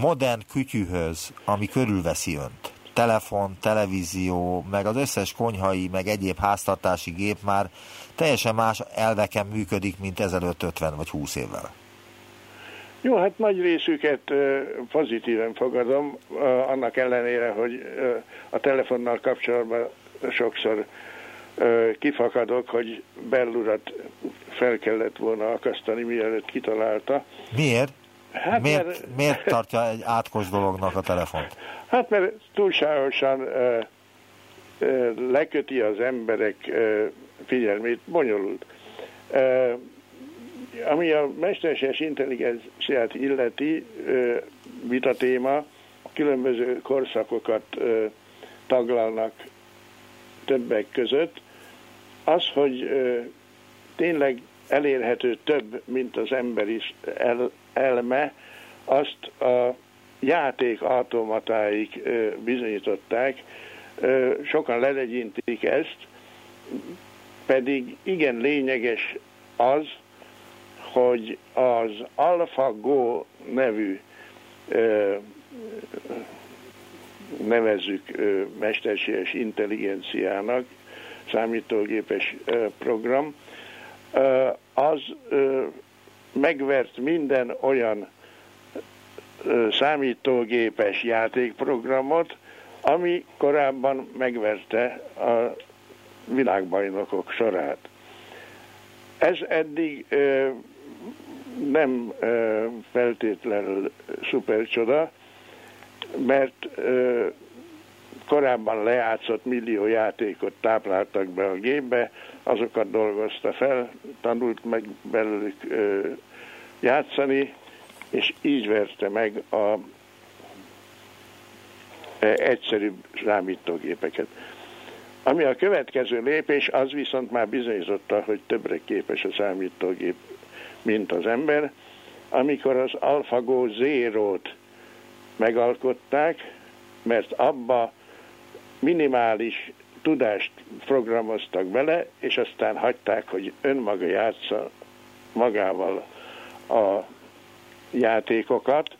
modern kütyűhöz, ami körülveszi önt, telefon, televízió, meg az összes konyhai, meg egyéb háztartási gép már teljesen más elveken működik, mint ezelőtt 50 vagy 20 évvel. Jó, hát nagy részüket pozitíven fogadom, annak ellenére, hogy a telefonnal kapcsolatban sokszor kifakadok, hogy Bellurat fel kellett volna akasztani, mielőtt kitalálta. Miért? Hát miért, mert... miért tartja egy átkos dolognak a telefont? Hát mert túlságosan uh, uh, leköti az emberek uh, figyelmét, bonyolult. Uh, ami a mesterséges intelligenciát illeti uh, vitatéma, különböző korszakokat uh, taglalnak többek között. Az, hogy uh, tényleg elérhető több, mint az ember is el, elme, azt a játék automatáik bizonyították, sokan lelegyintik ezt, pedig igen lényeges az, hogy az AlphaGo nevű nevezzük mesterséges intelligenciának, számítógépes program, az megvert minden olyan számítógépes játékprogramot, ami korábban megverte a világbajnokok sorát. Ez eddig ö, nem ö, feltétlenül szupercsoda, mert ö, korábban lejátszott millió játékot tápláltak be a gépbe, azokat dolgozta fel, tanult meg belőlük ö, játszani, és így verte meg a e, egyszerűbb számítógépeket. Ami a következő lépés, az viszont már bizonyította, hogy többre képes a számítógép, mint az ember. Amikor az AlphaGo Zero-t megalkották, mert abba minimális tudást programoztak bele, és aztán hagyták, hogy önmaga játsza magával a játékokat,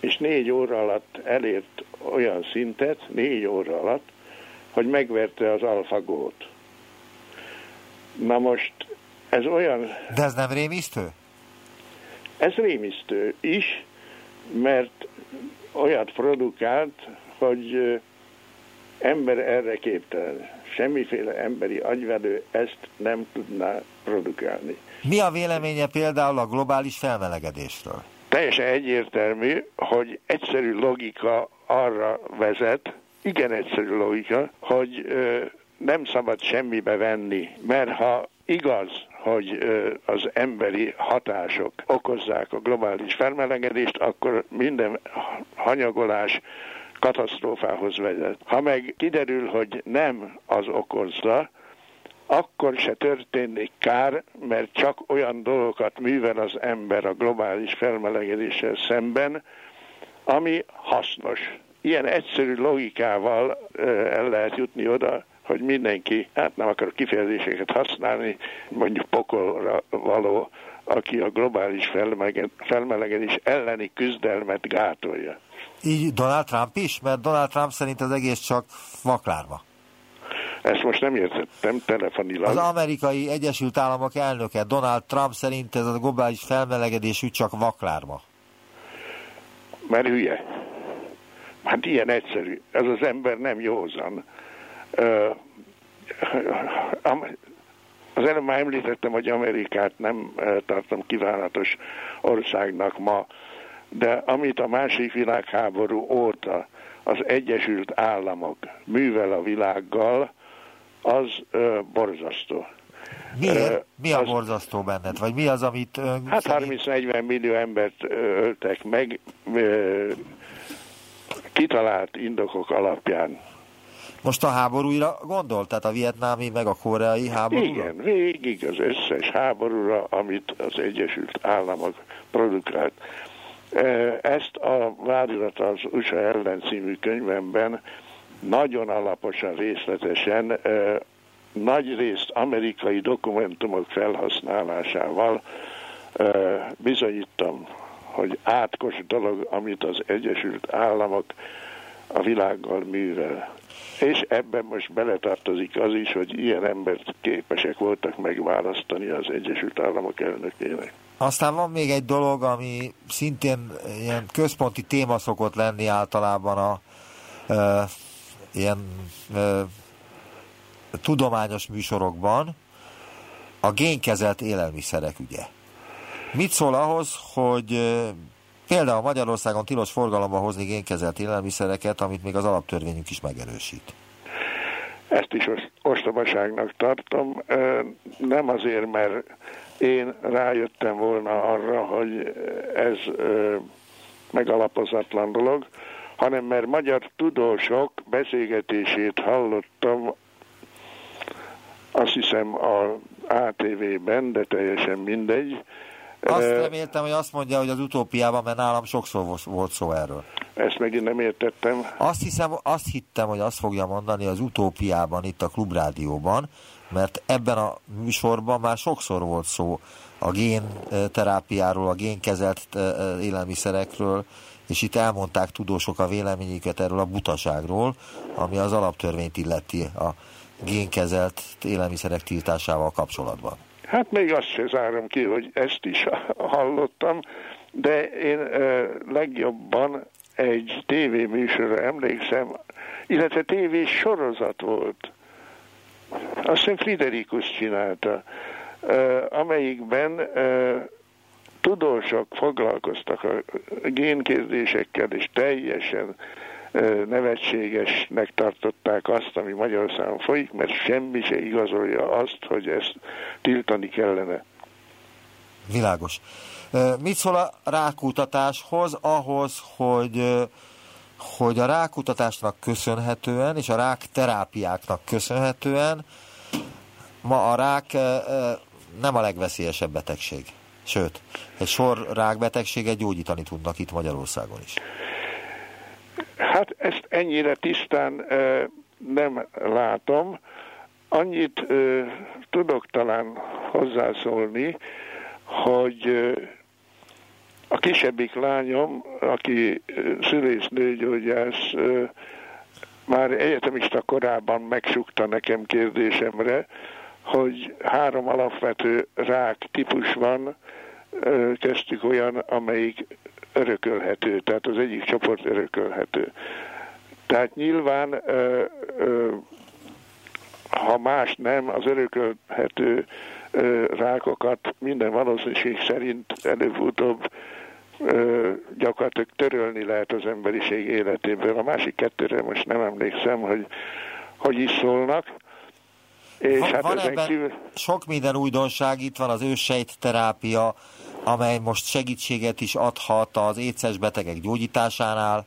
és négy óra alatt elért olyan szintet, négy óra alatt, hogy megverte az alfagót. Na most ez olyan... De ez nem rémisztő? Ez rémisztő is, mert olyat produkált, hogy ember erre képtelen. Semmiféle emberi agyvelő ezt nem tudná produkálni. Mi a véleménye például a globális felmelegedésről? Teljesen egyértelmű, hogy egyszerű logika arra vezet, igen egyszerű logika, hogy ö, nem szabad semmibe venni, mert ha igaz, hogy az emberi hatások okozzák a globális felmelegedést, akkor minden hanyagolás katasztrófához vezet. Ha meg kiderül, hogy nem az okozza, akkor se történik kár, mert csak olyan dolgokat művel az ember a globális felmelegedéssel szemben, ami hasznos. Ilyen egyszerű logikával el lehet jutni oda, hogy mindenki, hát nem akarok kifejezéseket használni, mondjuk pokolra való, aki a globális felmelegedés elleni küzdelmet gátolja. Így Donald Trump is? Mert Donald Trump szerint az egész csak vaklárva. Ezt most nem értettem telefonilag. Az amerikai Egyesült Államok elnöke Donald Trump szerint ez a globális felmelegedés úgy csak vaklárva. Mert hülye. Hát ilyen egyszerű. Ez az ember nem józan. Az előbb már említettem, hogy Amerikát nem tartom kívánatos országnak ma, de amit a másik világháború óta az Egyesült Államok művel a világgal, az ö, borzasztó. Miért? Mi a az, borzasztó benned? Vagy mi az, amit... Ön hát 30-40 millió embert öltek meg ö, kitalált indokok alapján. Most a háborúira gondol? Tehát a vietnámi meg a koreai háborúra? Igen, végig az összes háborúra, amit az Egyesült Államok produkált. Ezt a vádirat az USA ellen című könyvemben nagyon alaposan, részletesen, nagy részt amerikai dokumentumok felhasználásával bizonyítom, hogy átkos dolog, amit az Egyesült Államok a világgal művel. És ebben most beletartozik az is, hogy ilyen embert képesek voltak megválasztani az Egyesült Államok elnökének. Aztán van még egy dolog, ami szintén ilyen központi téma szokott lenni általában a e, ilyen e, tudományos műsorokban, a génkezelt élelmiszerek ügye. Mit szól ahhoz, hogy például Magyarországon tilos forgalomba hozni génkezelt élelmiszereket, amit még az alaptörvényünk is megerősít? Ezt is ostobaságnak tartom, nem azért, mert én rájöttem volna arra, hogy ez megalapozatlan dolog, hanem mert magyar tudósok beszélgetését hallottam, azt hiszem a ATV-ben, de teljesen mindegy. Azt reméltem, hogy azt mondja, hogy az utópiában, mert nálam sokszor volt szó erről. Ezt megint nem értettem. Azt hiszem, azt hittem, hogy azt fogja mondani az utópiában, itt a Klubrádióban, mert ebben a műsorban már sokszor volt szó a génterápiáról, a génkezelt élelmiszerekről, és itt elmondták tudósok a véleményüket erről a butaságról, ami az alaptörvényt illeti a génkezelt élelmiszerek tiltásával kapcsolatban. Hát még azt se zárom ki, hogy ezt is hallottam, de én legjobban egy tévéműsorra emlékszem, illetve tévés sorozat volt, azt hiszem Friderikus csinálta, amelyikben tudósok foglalkoztak a génkérdésekkel, és teljesen nevetségesnek tartották azt, ami Magyarországon folyik, mert semmi se igazolja azt, hogy ezt tiltani kellene. Világos. Mit szól a rákutatáshoz, ahhoz, hogy hogy a rákutatásnak köszönhetően és a rák terápiáknak köszönhetően ma a rák nem a legveszélyesebb betegség. Sőt, egy sor rákbetegséget gyógyítani tudnak itt Magyarországon is. Hát ezt ennyire tisztán nem látom. Annyit tudok talán hozzászólni, hogy a kisebbik lányom, aki szülész nőgyógyász, már egyetemista korában megsukta nekem kérdésemre, hogy három alapvető rák típus van, kezdtük olyan, amelyik örökölhető, tehát az egyik csoport örökölhető. Tehát nyilván, ha más nem, az örökölhető rákokat minden valószínűség szerint előbb-utóbb gyakorlatilag törölni lehet az emberiség életéből. A másik kettőre most nem emlékszem, hogy hogy is szólnak. És van, hát van ebben kívül... sok minden újdonság, itt van az ősejt terápia, amely most segítséget is adhat az éces betegek gyógyításánál.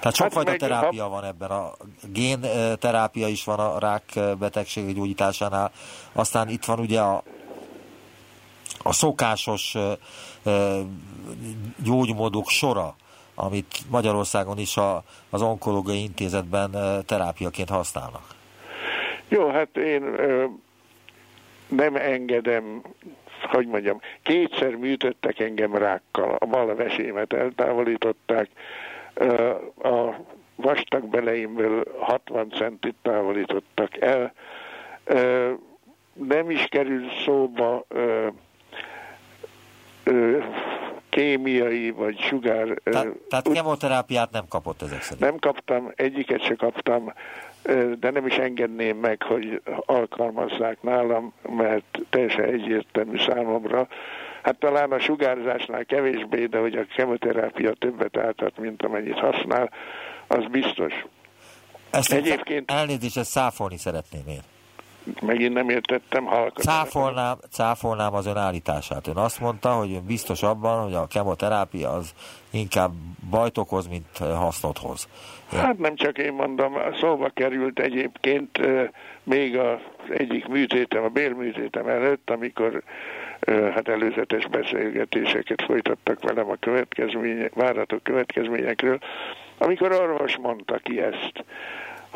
Tehát sokfajta hát terápia van ebben, a génterápia is van a rák betegség gyógyításánál, aztán itt van ugye a, a szokásos gyógymódok sora, amit Magyarországon is a, az onkológiai intézetben terápiaként használnak. Jó, hát én ö, nem engedem, hogy mondjam, kétszer műtöttek engem rákkal, a bal vesémet eltávolították, a vastag beleimből 60 centit távolítottak el, nem is kerül szóba kémiai vagy sugár... Tehát, tehát kemoterápiát nem kapott ezek szerint? Nem kaptam, egyiket se kaptam, de nem is engedném meg, hogy alkalmazzák nálam, mert teljesen egyértelmű számomra. Hát talán a sugárzásnál kevésbé, de hogy a kemoterápia többet áltat, mint amennyit használ, az biztos. Ezt Egyébként... Elnézést, ezt száfolni szeretném én. Megint nem értettem halkan. Cáfolnám, cáfolnám az ön állítását. Ön azt mondta, hogy ön biztos abban, hogy a kemoterápia az inkább bajt okoz, mint hasznot hoz. Én... Hát nem csak én mondom, szóba került egyébként még az egyik műtétem, a bélműtétem előtt, amikor hát előzetes beszélgetéseket folytattak velem a következmények, váratok következményekről, amikor orvos mondta ki ezt,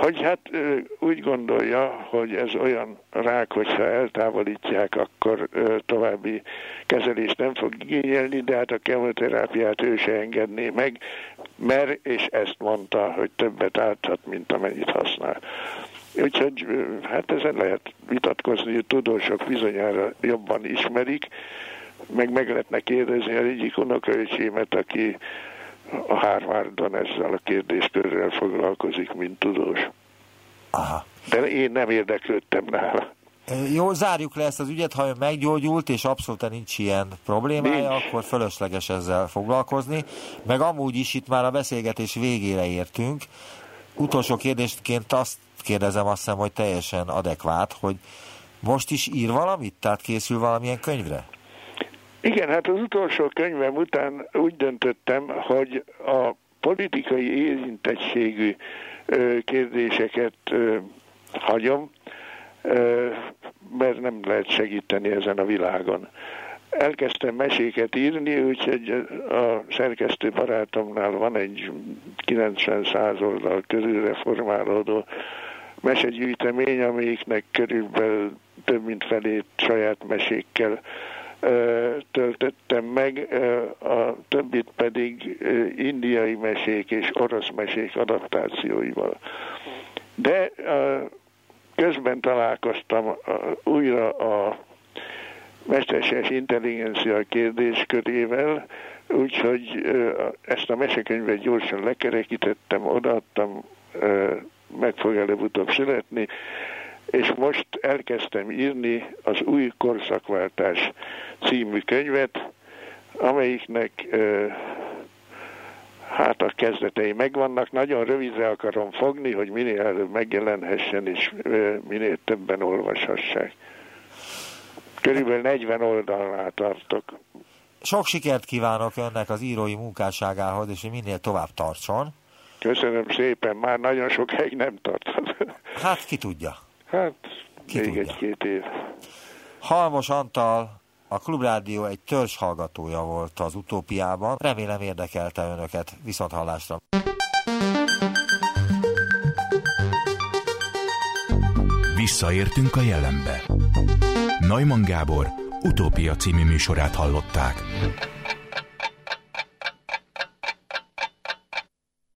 hogy hát úgy gondolja, hogy ez olyan rák, hogyha eltávolítják, akkor további kezelést nem fog igényelni, de hát a kemoterápiát ő se engedné meg, mert, és ezt mondta, hogy többet áthat, mint amennyit használ. Úgyhogy hát ezen lehet vitatkozni, hogy tudósok bizonyára jobban ismerik, meg meg lehetne kérdezni az egyik unokaöcsémet, aki a Harvardon ezzel a kérdéskörrel foglalkozik, mint tudós. Aha. De én nem érdeklődtem nála. Jó, zárjuk le ezt az ügyet, ha ön meggyógyult, és abszolút nincs ilyen problémája, nincs. akkor fölösleges ezzel foglalkozni. Meg amúgy is itt már a beszélgetés végére értünk. Utolsó kérdésként azt kérdezem, azt hiszem, hogy teljesen adekvát, hogy most is ír valamit? Tehát készül valamilyen könyvre? Igen, hát az utolsó könyvem után úgy döntöttem, hogy a politikai érintettségű kérdéseket hagyom, mert nem lehet segíteni ezen a világon. Elkezdtem meséket írni, úgyhogy a szerkesztő barátomnál van egy 90-100 oldal körül reformálódó mesegyűjtemény, amelyiknek körülbelül több mint felét saját mesékkel töltöttem meg, a többit pedig indiai mesék és orosz mesék adaptációival. De közben találkoztam újra a mesterséges intelligencia kérdéskörével, úgyhogy ezt a mesekönyvet gyorsan lekerekítettem, odaadtam, meg fog előbb-utóbb születni, és most elkezdtem írni az új korszakváltás című könyvet, amelyiknek hát a kezdetei megvannak. Nagyon rövidre akarom fogni, hogy minél előbb megjelenhessen, és minél többen olvashassák. Körülbelül 40 oldalnál tartok. Sok sikert kívánok önnek az írói munkásságához, és hogy minél tovább tartson. Köszönöm szépen, már nagyon sokáig nem tartott. Hát ki tudja. Hát, Ki még egy-két év. Halmos Antal, a Klubrádió egy törzs hallgatója volt az utópiában. Remélem érdekelte önöket. Viszont hallásra. Visszaértünk a jelenbe. Neumann Gábor utópia című műsorát hallották.